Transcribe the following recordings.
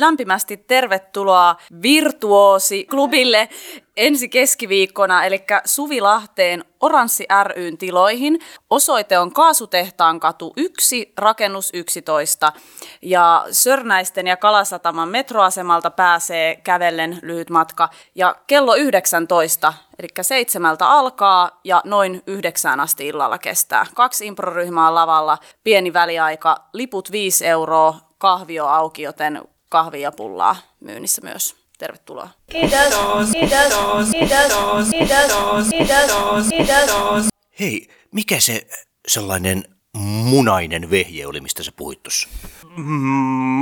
lämpimästi tervetuloa Virtuosi-klubille ensi keskiviikkona, eli Suvilahteen Oranssi ryn tiloihin. Osoite on Kaasutehtaan katu 1, rakennus 11. Ja Sörnäisten ja Kalasataman metroasemalta pääsee kävellen lyhyt matka. Ja kello 19, eli seitsemältä alkaa ja noin yhdeksään asti illalla kestää. Kaksi improryhmää lavalla, pieni väliaika, liput 5 euroa, kahvio auki, joten kahvia pullaa myynnissä myös. Tervetuloa. Kiitos, kiitos, kiitos, kiitos, kiitos, kiitos. Hei, mikä se sellainen munainen vehje oli, mistä sä puhuit tuossa?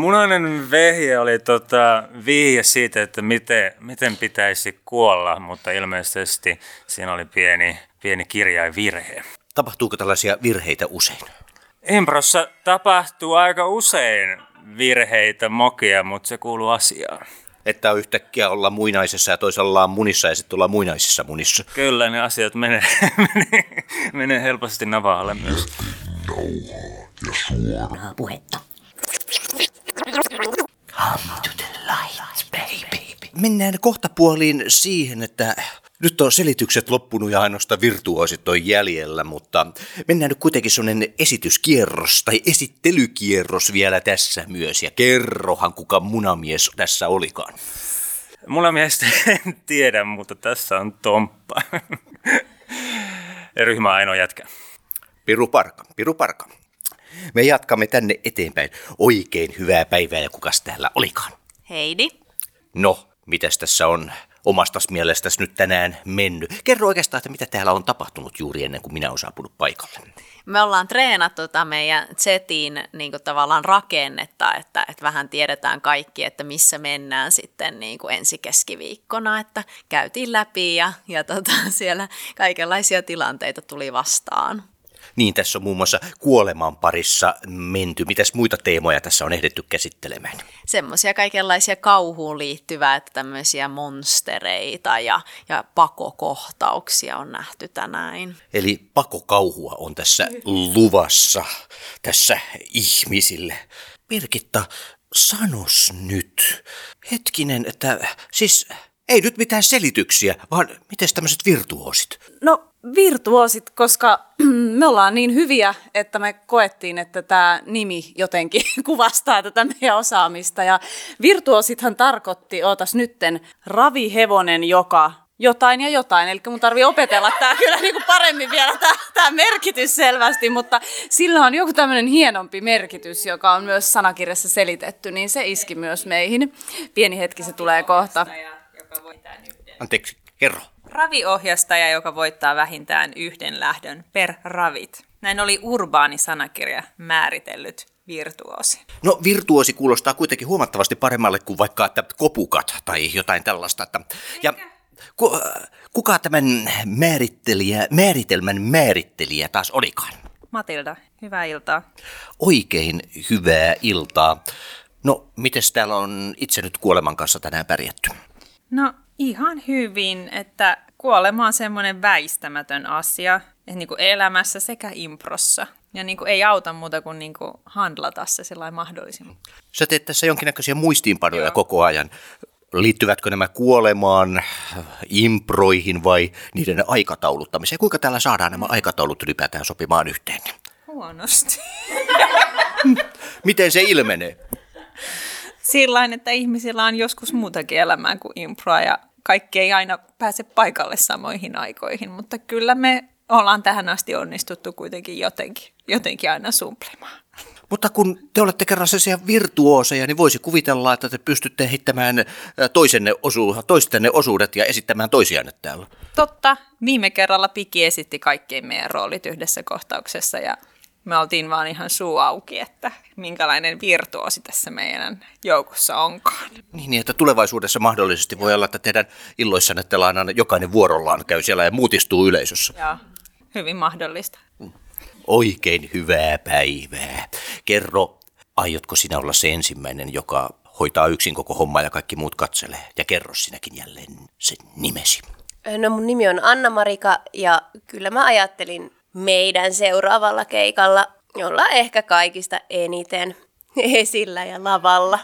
Munainen vehje oli tota, vihje siitä, että miten, miten pitäisi kuolla, mutta ilmeisesti siinä oli pieni, pieni kirjainvirhe. Tapahtuuko tällaisia virheitä usein? Improssa tapahtuu aika usein virheitä, mokia, mutta se kuuluu asiaan että yhtäkkiä olla muinaisessa ja toisella ollaan munissa ja sitten ollaan muinaisissa munissa. Kyllä, ne asiat menee, menee, menee helposti navaalle myös. Nauhaa ja suoraa puhetta. Come to the light, baby. Mennään kohta puoliin siihen, että nyt on selitykset loppunut ja ainoastaan virtuosit on jäljellä, mutta mennään nyt kuitenkin sellainen esityskierros tai esittelykierros vielä tässä myös. Ja kerrohan, kuka munamies tässä olikaan. Munamiestä en tiedä, mutta tässä on Tomppa. Ryhmä ainoa jätkä. Piru Parka, Piru Parka. Me jatkamme tänne eteenpäin. Oikein hyvää päivää ja kukas täällä olikaan? Heidi. No, mitäs tässä on omasta mielestäsi nyt tänään mennyt? Kerro oikeastaan, että mitä täällä on tapahtunut juuri ennen kuin minä olen saapunut paikalle. Me ollaan treenattu tota meidän setin niin tavallaan rakennetta, että, että vähän tiedetään kaikki, että missä mennään sitten niin kuin ensi keskiviikkona, että käytiin läpi ja, ja tota, siellä kaikenlaisia tilanteita tuli vastaan. Niin, tässä on muun muassa kuoleman parissa menty. Mitäs muita teemoja tässä on ehditty käsittelemään? Semmoisia kaikenlaisia kauhuun liittyvää, että tämmöisiä monstereita ja, ja pakokohtauksia on nähty tänään. Eli pakokauhua on tässä luvassa tässä ihmisille. Birgitta, sanos nyt. Hetkinen, että siis ei nyt mitään selityksiä, vaan miten tämmöiset virtuosit? No virtuosit, koska me ollaan niin hyviä, että me koettiin, että tämä nimi jotenkin kuvastaa tätä meidän osaamista. Ja virtuosithan tarkoitti, ootas nytten, ravihevonen, joka jotain ja jotain. Eli mun tarvii opetella tämä kyllä niin kuin paremmin vielä tämä merkitys selvästi, mutta sillä on joku tämmöinen hienompi merkitys, joka on myös sanakirjassa selitetty, niin se iski myös meihin. Pieni hetki se tulee kohta. Anteeksi, kerro. Raviohjastaja, joka voittaa vähintään yhden lähdön per ravit. Näin oli urbaani sanakirja määritellyt virtuosi. No virtuosi kuulostaa kuitenkin huomattavasti paremmalle kuin vaikka että kopukat tai jotain tällaista. Että, ja ku, kuka tämän määrittelijä, määritelmän määrittelijä taas olikaan? Matilda, hyvää iltaa. Oikein hyvää iltaa. No, miten täällä on itse nyt kuoleman kanssa tänään pärjätty? No ihan hyvin, että kuolema on semmoinen väistämätön asia että niin kuin elämässä sekä improssa. Ja niin kuin ei auta muuta kuin, niin kuin handlata se sellainen mahdollisimman. Sä teet tässä jonkinnäköisiä muistiinpanoja Joo. koko ajan. Liittyvätkö nämä kuolemaan, improihin vai niiden aikatauluttamiseen? Kuinka täällä saadaan nämä aikataulut ylipäätään sopimaan yhteen? Huonosti. Miten se ilmenee? Sillain, että ihmisillä on joskus muutakin elämää kuin improa ja kaikki ei aina pääse paikalle samoihin aikoihin, mutta kyllä me ollaan tähän asti onnistuttu kuitenkin jotenkin, jotenkin aina sumplimaan. Mutta kun te olette kerran sellaisia virtuooseja, niin voisi kuvitella, että te pystytte heittämään toisenne osu, toistenne osuudet ja esittämään toisianne täällä. Totta. Viime kerralla Piki esitti kaikkien meidän roolit yhdessä kohtauksessa ja me oltiin vaan ihan suu auki, että minkälainen virtuosi tässä meidän joukossa onkaan. Niin, niin että tulevaisuudessa mahdollisesti voi olla, että teidän illoissanne aina jokainen vuorollaan käy siellä ja muutistuu yleisössä. Joo, hyvin mahdollista. Oikein hyvää päivää. Kerro, aiotko sinä olla se ensimmäinen, joka hoitaa yksin koko homma ja kaikki muut katselee? Ja kerro sinäkin jälleen sen nimesi. No mun nimi on Anna-Marika ja kyllä mä ajattelin meidän seuraavalla keikalla olla ehkä kaikista eniten esillä ja lavalla.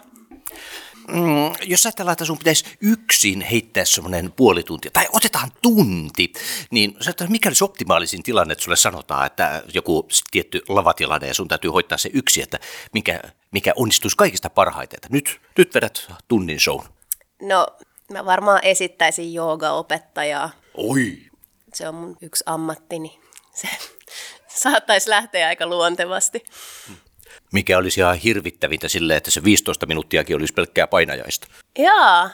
mm, jos ajatellaan, että sun pitäisi yksin heittää semmoinen puoli tuntia, tai otetaan tunti, niin sä mikä olisi optimaalisin tilanne, että sulle sanotaan, että joku tietty lavatilanne ja sun täytyy hoitaa se yksi, että mikä, mikä onnistuisi kaikista parhaiten. Että nyt, nyt vedät tunnin show. No, mä varmaan esittäisin joogaopettajaa. Oi! Se on mun yksi ammattini. Se saattaisi lähteä aika luontevasti. Mikä olisi ihan hirvittävintä silleen, että se 15 minuuttiakin olisi pelkkää painajaista. Jaa,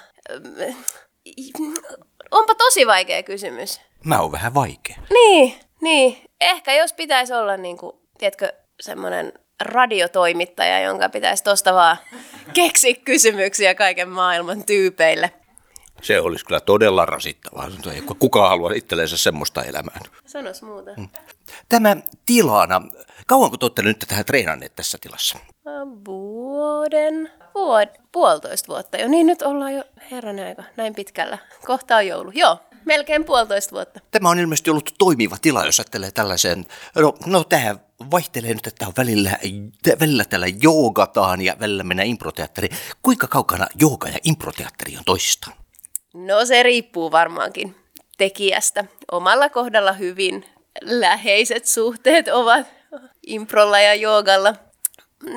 onpa tosi vaikea kysymys. Mä oon vähän vaikea. Niin, niin. Ehkä jos pitäisi olla, niin kuin, tiedätkö, semmoinen radiotoimittaja, jonka pitäisi tosta vaan keksiä kysymyksiä kaiken maailman tyypeille. Se olisi kyllä todella rasittavaa. Ei kukaan halua itsellensä semmoista elämää. Sanos muuta. Mm. Tämä tilana, kauanko te olette nyt tähän treenanneet tässä tilassa? Vuoden, vuod, puolitoista vuotta jo. Niin nyt ollaan jo herran aika näin pitkällä. Kohta on joulu. Joo, melkein puolitoista vuotta. Tämä on ilmeisesti ollut toimiva tila, jos ajattelee tällaisen, no, no tähän vaihtelee nyt, että on välillä, välillä täällä joogataan ja välillä mennään improteatteriin. Kuinka kaukana jooga ja improteatteri on toisistaan? No se riippuu varmaankin tekijästä. Omalla kohdalla hyvin läheiset suhteet ovat improlla ja joogalla.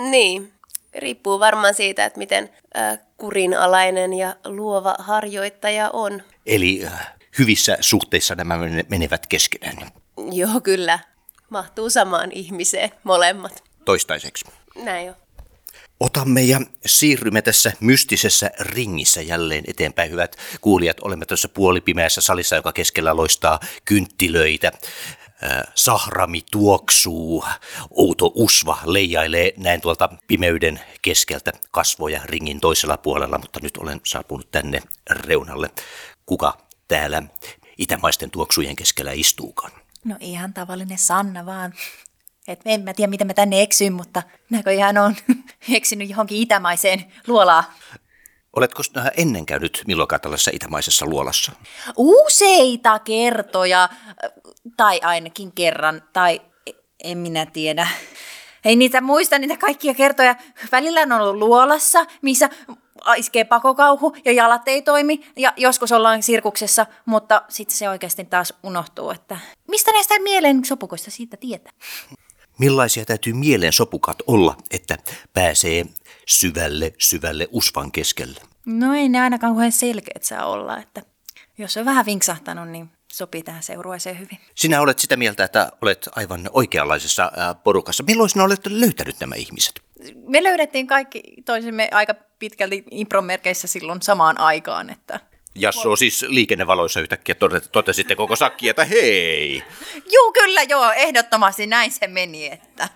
Niin, riippuu varmaan siitä, että miten äh, kurinalainen ja luova harjoittaja on. Eli äh, hyvissä suhteissa nämä menevät keskenään. Joo, kyllä. Mahtuu samaan ihmiseen molemmat. Toistaiseksi. Näin jo. Otamme ja siirrymme tässä mystisessä ringissä jälleen eteenpäin, hyvät kuulijat. Olemme tuossa puolipimeässä salissa, joka keskellä loistaa kynttilöitä. Sahrami tuoksuu, outo usva leijailee näin tuolta pimeyden keskeltä kasvoja ringin toisella puolella, mutta nyt olen saapunut tänne reunalle. Kuka täällä itämaisten tuoksujen keskellä istuukaan? No ihan tavallinen Sanna vaan. Et en mä tiedä, miten mä tänne eksyin, mutta näköjään on eksynyt johonkin itämaiseen luolaan. Oletko ennen käynyt milloinkaan tällaisessa itämaisessa luolassa? Useita kertoja, tai ainakin kerran, tai en minä tiedä. Ei niitä muista niitä kaikkia kertoja. Välillä on ollut luolassa, missä iskee pakokauhu ja jalat ei toimi ja joskus ollaan sirkuksessa, mutta sitten se oikeasti taas unohtuu, että mistä näistä mielen sopukoista siitä tietää? Millaisia täytyy mielen sopukat olla, että pääsee syvälle, syvälle usvan keskelle? No ei ne ainakaan kauhean selkeät saa olla, että jos on vähän vinksahtanut, niin sopii tähän seurueeseen hyvin. Sinä olet sitä mieltä, että olet aivan oikeanlaisessa porukassa. Milloin sinä olet löytänyt nämä ihmiset? Me löydettiin kaikki toisemme aika pitkälti impromerkeissä silloin samaan aikaan, että Jasso siis liikennevaloissa yhtäkkiä totesitte koko sakki, että hei. Juu, kyllä joo, ehdottomasti näin se meni, että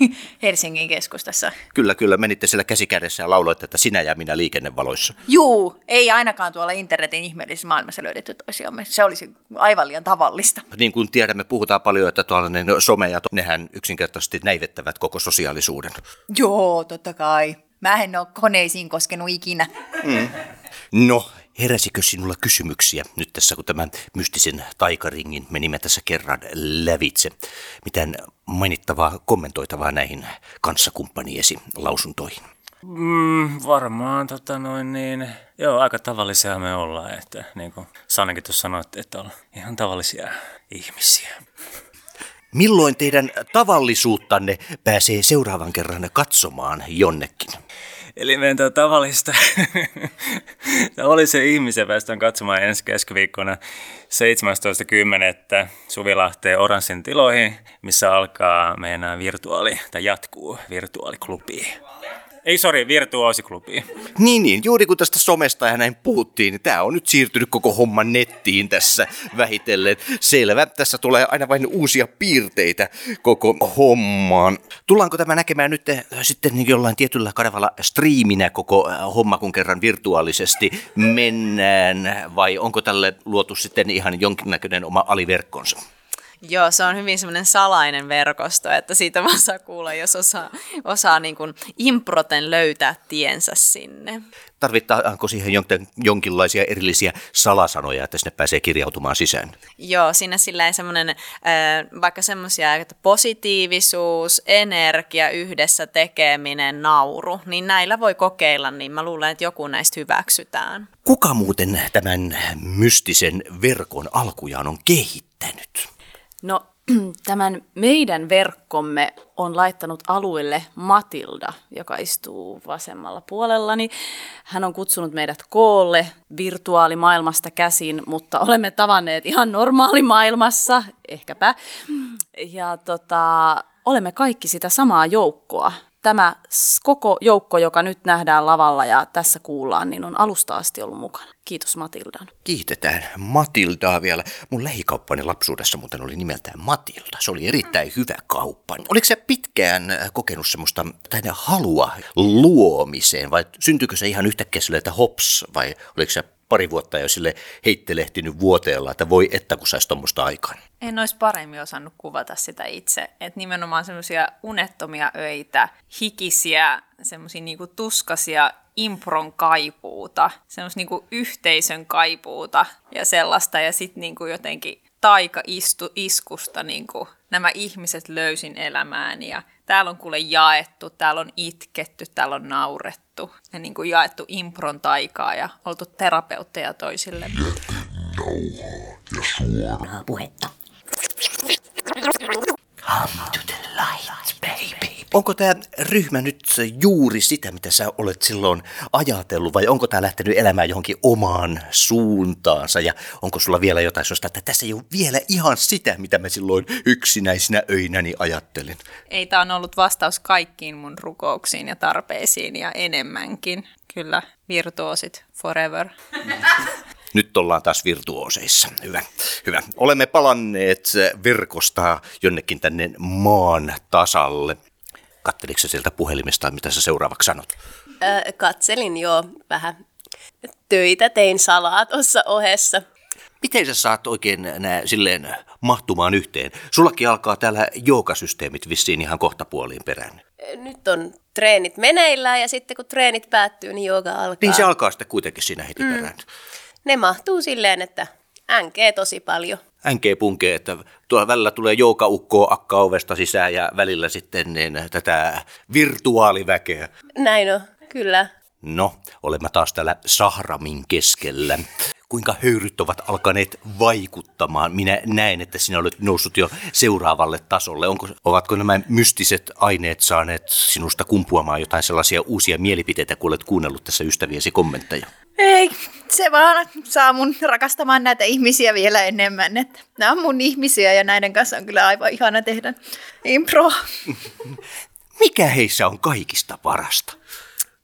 Helsingin keskustassa. Kyllä, kyllä, menitte siellä käsikädessä ja lauloitte, että sinä ja minä liikennevaloissa. Juu, ei ainakaan tuolla internetin ihmeellisessä maailmassa löydetty toisiamme. Se olisi aivan liian tavallista. Niin kuin tiedämme, puhutaan paljon, että tuollainen some ja nehän yksinkertaisesti näivettävät koko sosiaalisuuden. Joo, totta kai. Mä en ole koneisiin koskenut ikinä. Mm. No, Heräsikö sinulla kysymyksiä nyt tässä, kun tämän mystisen taikaringin menimme tässä kerran lävitse? Miten mainittavaa, kommentoitavaa näihin kanssakumppaniesi lausuntoihin? Mm, varmaan tota noin niin, joo, aika tavallisia me ollaan, että niin kuin Sannekin tuossa sanoi, että on ihan tavallisia ihmisiä. Milloin teidän tavallisuuttanne pääsee seuraavan kerran katsomaan jonnekin? Eli meidän tavallista oli se ihmisen päästään katsomaan ensi keskiviikkona 17.10. Suvilahteen Oranssin tiloihin, missä alkaa meidän virtuaali, tai jatkuu virtuaaliklubi. Ei, sori, virtuoosiklubi. Niin, niin. Juuri kun tästä somesta ja näin puhuttiin, niin tämä on nyt siirtynyt koko homma nettiin tässä vähitellen. Selvä, tässä tulee aina vain uusia piirteitä koko hommaan. Tullaanko tämä näkemään nyt eh, sitten jollain tietyllä kanavalla striiminä koko eh, homma, kun kerran virtuaalisesti mennään, vai onko tälle luotu sitten ihan jonkinnäköinen oma aliverkkonsa? Joo, se on hyvin semmoinen salainen verkosto, että siitä vaan saa kuulla, jos osaa, osaa niin kuin improten löytää tiensä sinne. Tarvitaanko siihen jonkinlaisia erillisiä salasanoja, että sinne pääsee kirjautumaan sisään? Joo, siinä sillä semmoinen, vaikka semmoisia, että positiivisuus, energia, yhdessä tekeminen, nauru, niin näillä voi kokeilla, niin mä luulen, että joku näistä hyväksytään. Kuka muuten tämän mystisen verkon alkujaan on kehittänyt? No tämän meidän verkkomme on laittanut alueelle Matilda, joka istuu vasemmalla puolellani. Hän on kutsunut meidät koolle virtuaalimaailmasta käsin, mutta olemme tavanneet ihan normaalimaailmassa, ehkäpä. Ja tota, olemme kaikki sitä samaa joukkoa tämä koko joukko, joka nyt nähdään lavalla ja tässä kuullaan, niin on alusta asti ollut mukana. Kiitos Matildan. Kiitetään Matildaa vielä. Mun lähikauppani lapsuudessa muuten oli nimeltään Matilda. Se oli erittäin hyvä kauppa. Oliko se pitkään kokenut semmoista tänne halua luomiseen vai syntyykö se ihan yhtäkkiä sille, että hops vai oliko se pari vuotta jo sille heittelehtinyt vuoteella, että voi että kun saisi tuommoista aikaan. En olisi paremmin osannut kuvata sitä itse. Että nimenomaan semmoisia unettomia öitä, hikisiä, semmoisia niinku tuskasia impron kaipuuta, semmoista niinku yhteisön kaipuuta ja sellaista. Ja sitten niinku jotenkin taika-iskusta niinku nämä ihmiset löysin elämään ja täällä on kuule jaettu, täällä on itketty, täällä on naurettu ja niin kuin jaettu impron taikaa ja oltu terapeutteja toisille. nauhaa ja suoraa puhetta. Come Onko tämä ryhmä nyt juuri sitä, mitä sä olet silloin ajatellut, vai onko tämä lähtenyt elämään johonkin omaan suuntaansa, ja onko sulla vielä jotain sellaista, että tässä ei ole vielä ihan sitä, mitä mä silloin yksinäisinä öinäni ajattelin? Ei, tämä on ollut vastaus kaikkiin mun rukouksiin ja tarpeisiin ja enemmänkin. Kyllä, virtuosit forever. Nyt ollaan taas virtuoseissa. Hyvä, hyvä. Olemme palanneet verkosta jonnekin tänne maan tasalle. Katteliko sä sieltä puhelimesta, mitä sä seuraavaksi sanot? Öö, katselin jo vähän töitä, tein salaa tuossa ohessa. Miten sä saat oikein nää silleen mahtumaan yhteen? Sullakin alkaa täällä joogasysteemit vissiin ihan kohta puoliin perään. Nyt on treenit meneillään ja sitten kun treenit päättyy, niin jooga alkaa. Niin se alkaa sitten kuitenkin siinä heti mm. perään. Ne mahtuu silleen, että änkee tosi paljon. Änkee punkee, että tuolla välillä tulee joukaukkoa akka ovesta sisään ja välillä sitten niin, tätä virtuaaliväkeä. Näin on, kyllä. No, olemme taas täällä Sahramin keskellä. Kuinka höyryt ovat alkaneet vaikuttamaan? Minä näen, että sinä olet noussut jo seuraavalle tasolle. Onko, ovatko nämä mystiset aineet saaneet sinusta kumpuamaan jotain sellaisia uusia mielipiteitä, kun olet kuunnellut tässä ystäviesi kommentteja? Ei, se vaan saa mun rakastamaan näitä ihmisiä vielä enemmän. Että nämä on mun ihmisiä ja näiden kanssa on kyllä aivan ihana tehdä impro. Mikä heissä on kaikista parasta?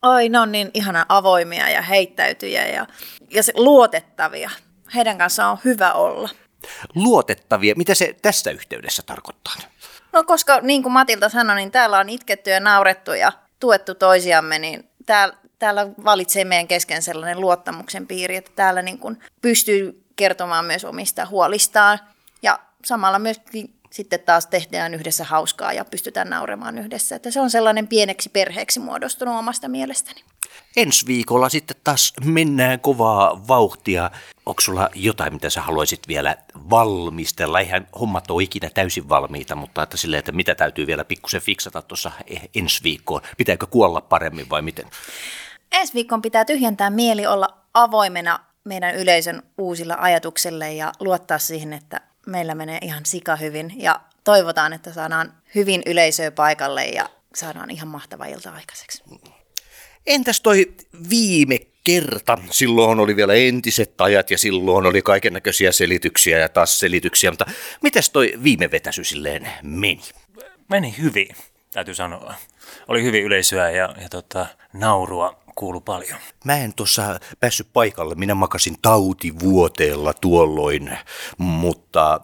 Oi, ne on niin ihana avoimia ja heittäytyjä ja, ja se, luotettavia. Heidän kanssaan on hyvä olla. Luotettavia, mitä se tässä yhteydessä tarkoittaa? No koska niin kuin Matilta sanoi, niin täällä on itketty ja naurettu ja tuettu toisiamme, niin täällä, täällä valitsee meidän kesken sellainen luottamuksen piiri, että täällä niin kuin pystyy kertomaan myös omista huolistaan ja samalla myös sitten taas tehdään yhdessä hauskaa ja pystytään nauremaan yhdessä. Että se on sellainen pieneksi perheeksi muodostunut omasta mielestäni. Ensi viikolla sitten taas mennään kovaa vauhtia. Onko sulla jotain, mitä sä haluaisit vielä valmistella? Eihän hommat ole ikinä täysin valmiita, mutta että silleen, että mitä täytyy vielä pikkusen fiksata tuossa ensi viikkoon. Pitääkö kuolla paremmin vai miten? Ensi viikon pitää tyhjentää mieli olla avoimena meidän yleisön uusilla ajatuksille ja luottaa siihen, että meillä menee ihan sika hyvin ja toivotaan, että saadaan hyvin yleisöä paikalle ja saadaan ihan mahtava ilta aikaiseksi. Entäs toi viime kerta? Silloin oli vielä entiset ajat ja silloin oli kaiken näköisiä selityksiä ja taas selityksiä, mutta mitäs toi viime vetäsy silleen meni? Meni hyvin, täytyy sanoa. Oli hyvin yleisöä ja, ja tota, naurua kuulu paljon. Mä en tuossa päässyt paikalle, minä makasin tautivuoteella tuolloin, mutta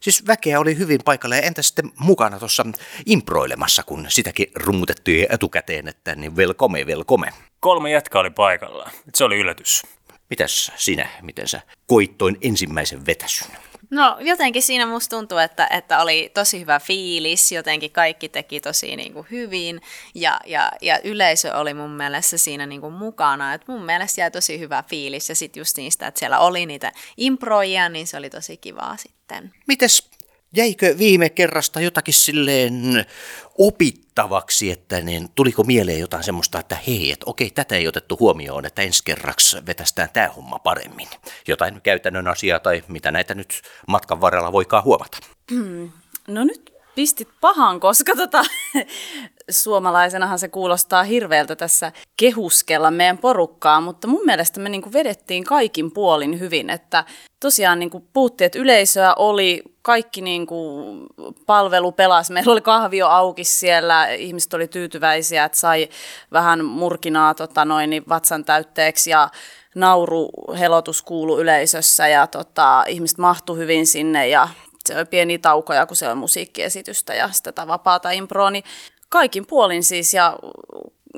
siis väkeä oli hyvin paikalla ja entä sitten mukana tuossa improilemassa, kun sitäkin rummutettiin etukäteen, että niin velkome, velkome. Kolme jätkä oli paikalla, se oli yllätys. Mitäs sinä, miten sä koittoin ensimmäisen vetäsyn? No jotenkin siinä musta tuntuu, että, että oli tosi hyvä fiilis, jotenkin kaikki teki tosi niin kuin hyvin ja, ja, ja yleisö oli mun mielestä siinä niin kuin mukana. Et mun mielestä jäi tosi hyvä fiilis ja sitten just niistä, että siellä oli niitä improja, niin se oli tosi kivaa sitten. Mites jäikö viime kerrasta jotakin silleen opittavaksi, että niin, tuliko mieleen jotain semmoista, että hei, että okei, tätä ei otettu huomioon, että ensi kerraksi vetästään tämä homma paremmin. Jotain käytännön asiaa tai mitä näitä nyt matkan varrella voikaan huomata. No nyt pistit pahan, koska tota, suomalaisenahan se kuulostaa hirveältä tässä kehuskella meidän porukkaa, mutta mun mielestä me niinku vedettiin kaikin puolin hyvin, että tosiaan niinku puhuttiin, että yleisöä oli, kaikki niinku palvelu pelasi, meillä oli kahvio auki siellä, ihmiset oli tyytyväisiä, että sai vähän murkinaa tota noin, niin vatsan täytteeksi ja nauruhelotus kuulu yleisössä ja tota, ihmiset mahtu hyvin sinne ja se oli pieniä taukoja, kun se on musiikkiesitystä ja sitä tätä vapaata improa, niin kaikin puolin siis ja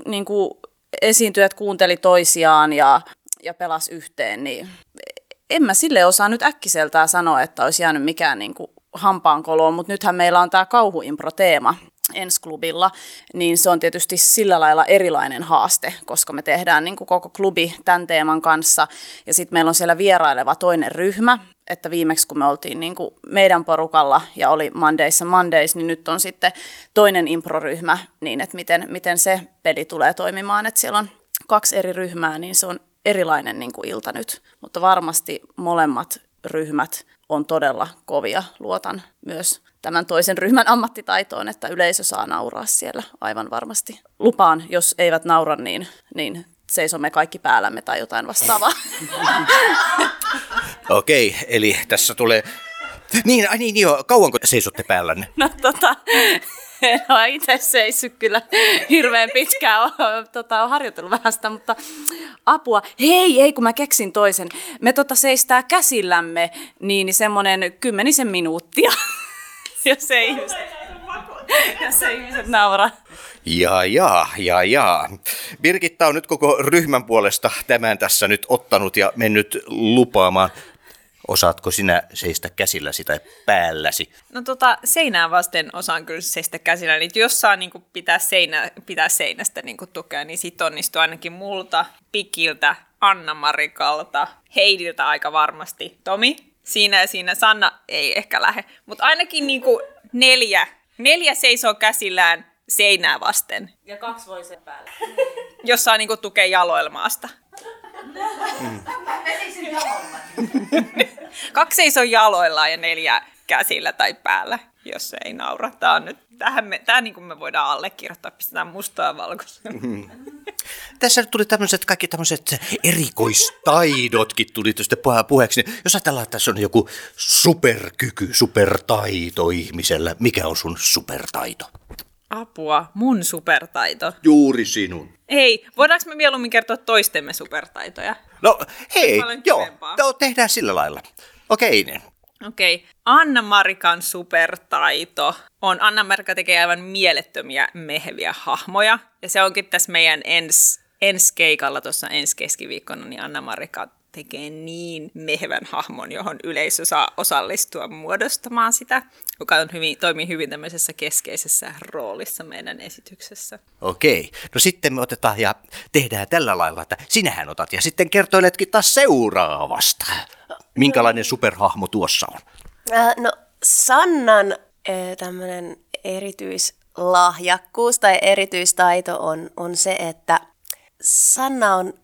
niin kuin esiintyjät kuunteli toisiaan ja, ja pelas yhteen, niin en mä sille osaa nyt äkkiseltään sanoa, että olisi jäänyt mikään niin kuin hampaankoloon, mutta nythän meillä on tämä kauhuimpro-teema ensi klubilla, niin se on tietysti sillä lailla erilainen haaste, koska me tehdään niin kuin koko klubi tämän teeman kanssa, ja sitten meillä on siellä vieraileva toinen ryhmä, että viimeksi kun me oltiin niin kuin meidän porukalla ja oli Mondays Mondays, niin nyt on sitten toinen improryhmä, niin että miten, miten se peli tulee toimimaan, että siellä on kaksi eri ryhmää, niin se on erilainen niin kuin ilta nyt, mutta varmasti molemmat ryhmät on todella kovia. Luotan myös tämän toisen ryhmän ammattitaitoon, että yleisö saa nauraa siellä aivan varmasti. Lupaan, jos eivät naura, niin, niin seisomme kaikki päällämme tai jotain vastaavaa. Okei, eli tässä tulee... Niin, ai niin, joo, kauanko seisotte päällänne? No tota, en ole itse seissyt kyllä hirveän pitkään, olen tota, harjoitellut vähän sitä, mutta apua. Hei, ei kun mä keksin toisen. Me tota seistää käsillämme niin, semmoinen kymmenisen minuuttia, jos ei ihmiset, jos ei ihmiset nauraa. Ja ja, ja ja. Birgitta on nyt koko ryhmän puolesta tämän tässä nyt ottanut ja mennyt lupaamaan. Osaatko sinä seistä käsilläsi tai päälläsi? No tota, seinää vasten osaan kyllä seistä käsillä, niin jos saa niin kuin pitää, seinä, pitää seinästä niin kuin tukea, niin sit onnistuu ainakin multa, Pikiltä, Anna-Marikalta, Heidiltä aika varmasti, Tomi. Siinä ja siinä Sanna ei ehkä lähde, mutta ainakin niin kuin neljä, neljä seisoo käsillään seinää vasten, Ja kaksi voi sen päälle. jos saa niin kuin tukea jaloilmaasta. Kaksi seisoo jaloillaan ja neljä käsillä tai päällä, jos ei naura. Tämä on nyt, tähän me, tämä niin kuin me voidaan allekirjoittaa, pistetään mustaa valkoiseen. Tässä nyt tuli tämmöiset kaikki tämmöiset erikoistaidotkin tuli puhe- puheeksi. Jos ajatellaan, että tässä on joku superkyky, supertaito ihmisellä, mikä on sun supertaito? Apua, mun supertaito. Juuri sinun. Ei, voidaanko me mieluummin kertoa toistemme supertaitoja? No hei, Paljon joo, no, tehdään sillä lailla. Okei, niin. Okei, okay. Anna-Marikan supertaito on, Anna-Marika tekee aivan mielettömiä meheviä hahmoja, ja se onkin tässä meidän ens, ensi keikalla tuossa ensi keskiviikkona, niin Anna-Marika tekee niin mehevän hahmon, johon yleisö saa osallistua muodostamaan sitä, joka on hyvin, toimii hyvin tämmöisessä keskeisessä roolissa meidän esityksessä. Okei, no sitten me otetaan ja tehdään tällä lailla, että sinähän otat ja sitten kertoiletkin taas seuraavasta. Minkälainen superhahmo tuossa on? Äh, no Sannan äh, tämmöinen erityislahjakkuus tai erityistaito on, on se, että Sanna on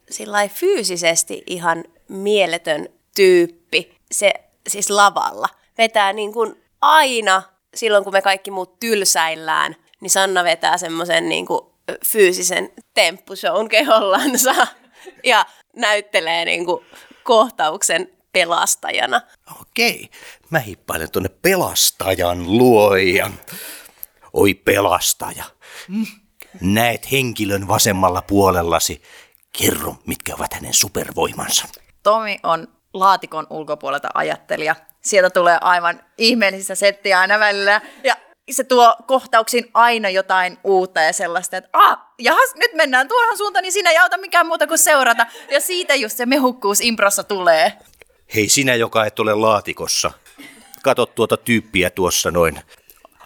fyysisesti ihan mieletön tyyppi. Se siis lavalla vetää niin kuin aina silloin, kun me kaikki muut tylsäillään, niin Sanna vetää semmoisen niin kuin fyysisen temppushown kehollansa ja näyttelee niin kuin kohtauksen pelastajana. Okei, mä hippailen tuonne pelastajan luoja. Oi pelastaja, näet henkilön vasemmalla puolellasi. Kerro, mitkä ovat hänen supervoimansa. Tomi on laatikon ulkopuolelta ajattelija. Sieltä tulee aivan ihmeellistä settiä aina välillä. Ja se tuo kohtauksiin aina jotain uutta ja sellaista, että ah, jahas, nyt mennään tuohon suuntaan, niin siinä ei auta mikään muuta kuin seurata. Ja siitä just se mehukkuus improssa tulee. Hei sinä, joka et ole laatikossa. kato tuota tyyppiä tuossa noin.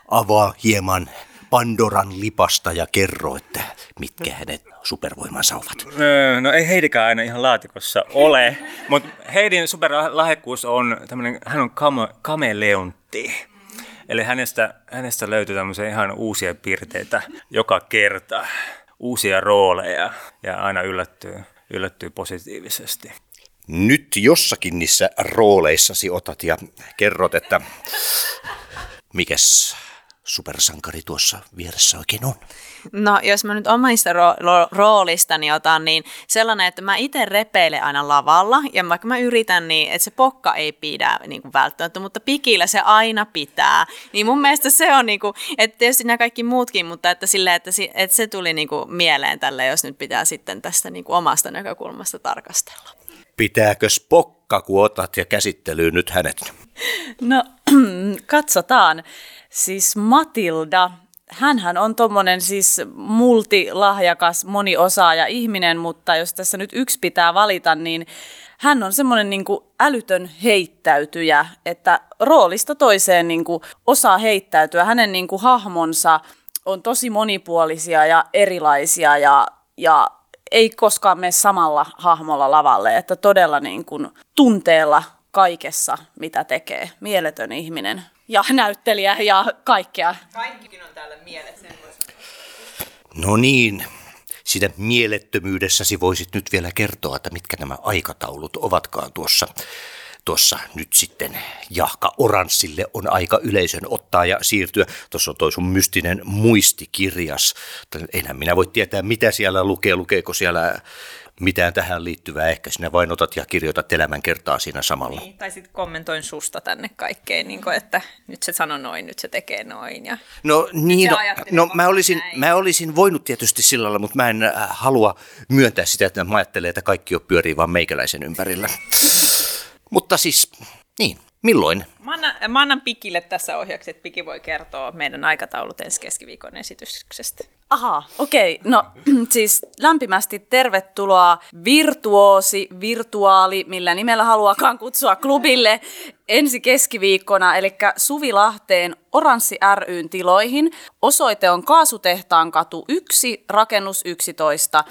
Avaa hieman Pandoran lipasta ja kerro, että mitkä hänet supervoimansa ovat. Öö, No ei Heidikään aina ihan laatikossa ole, mutta Heidin superlahjakkuus on tämmöinen, hän on kame, kameleontti. Eli hänestä, hänestä löytyy tämmöisiä ihan uusia piirteitä joka kerta, uusia rooleja ja aina yllättyy, yllättyy positiivisesti. Nyt jossakin niissä rooleissasi otat ja kerrot, että mikäs supersankari tuossa vieressä oikein on. No jos mä nyt omista ro- ro- roolistani otan, niin sellainen, että mä itse repeilen aina lavalla ja vaikka mä yritän niin, että se pokka ei pidä niin kuin välttämättä, mutta pikillä se aina pitää. Niin mun mielestä se on, niin kuin, että tietysti nämä kaikki muutkin, mutta että, silleen, että, si- että se tuli niin kuin mieleen tälle, jos nyt pitää sitten tästä niin kuin omasta näkökulmasta tarkastella. Pitääkö spokka, kun otat ja käsittelyyn nyt hänet? No, katsotaan. Siis Matilda, hänhän on tommonen siis multilahjakas, moniosaaja ihminen, mutta jos tässä nyt yksi pitää valita, niin hän on semmoinen niin älytön heittäytyjä, että roolista toiseen niin kuin osaa heittäytyä. Hänen niin kuin hahmonsa on tosi monipuolisia ja erilaisia ja, ja ei koskaan mene samalla hahmolla lavalle, että todella niin kuin tunteella kaikessa, mitä tekee. Mieletön ihminen ja näyttelijä ja kaikkea. Kaikkikin on täällä mielessä. No niin, sitä mielettömyydessäsi voisit nyt vielä kertoa, että mitkä nämä aikataulut ovatkaan tuossa. Tuossa nyt sitten Jahka Oranssille on aika yleisön ottaa ja siirtyä. Tuossa on toi sun mystinen muistikirjas. Enhän minä voi tietää, mitä siellä lukee. Lukeeko siellä mitään tähän liittyvää. Ehkä sinä vain otat ja kirjoitat elämän kertaa siinä samalla. Niin, tai sitten kommentoin susta tänne kaikkeen, niin kuin, että nyt se sanoi noin, nyt se tekee noin. Ja... No niin, no, no mä, olisin, näin. mä olisin voinut tietysti sillä lailla, mutta mä en äh, halua myöntää sitä, että mä ajattelen, että kaikki on pyörii vaan meikäläisen ympärillä. mutta siis, niin, milloin? Mä annan, mä annan Pikille tässä ohjaksi, että Piki voi kertoa meidän aikataulut ensi keskiviikon esityksestä. Aha, okei. Okay. No siis lämpimästi tervetuloa virtuoosi, virtuaali, millä nimellä haluakaan kutsua klubille ensi keskiviikkona, eli Suvi Lahteen Oranssi ryn tiloihin. Osoite on Kaasutehtaan katu 1, rakennus 11.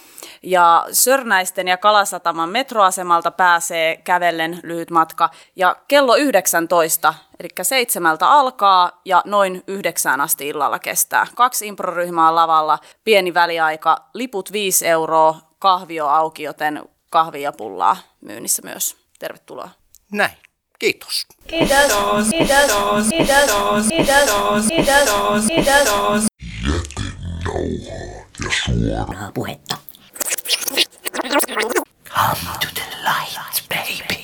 Ja Sörnäisten ja Kalasataman metroasemalta pääsee kävellen lyhyt matka. Ja kello 19 Eli seitsemältä alkaa ja noin yhdeksään asti illalla kestää. Kaksi improryhmää lavalla, pieni väliaika, liput 5 euroa, kahvio auki, joten kahvia ja pullaa myynnissä myös. Tervetuloa. Näin, kiitos. Kiitos, kiitos, kiitos, kiitos, kiitos, kiitos, kiitos. Jätenauhaa ja suoraa puhetta. Come to the light.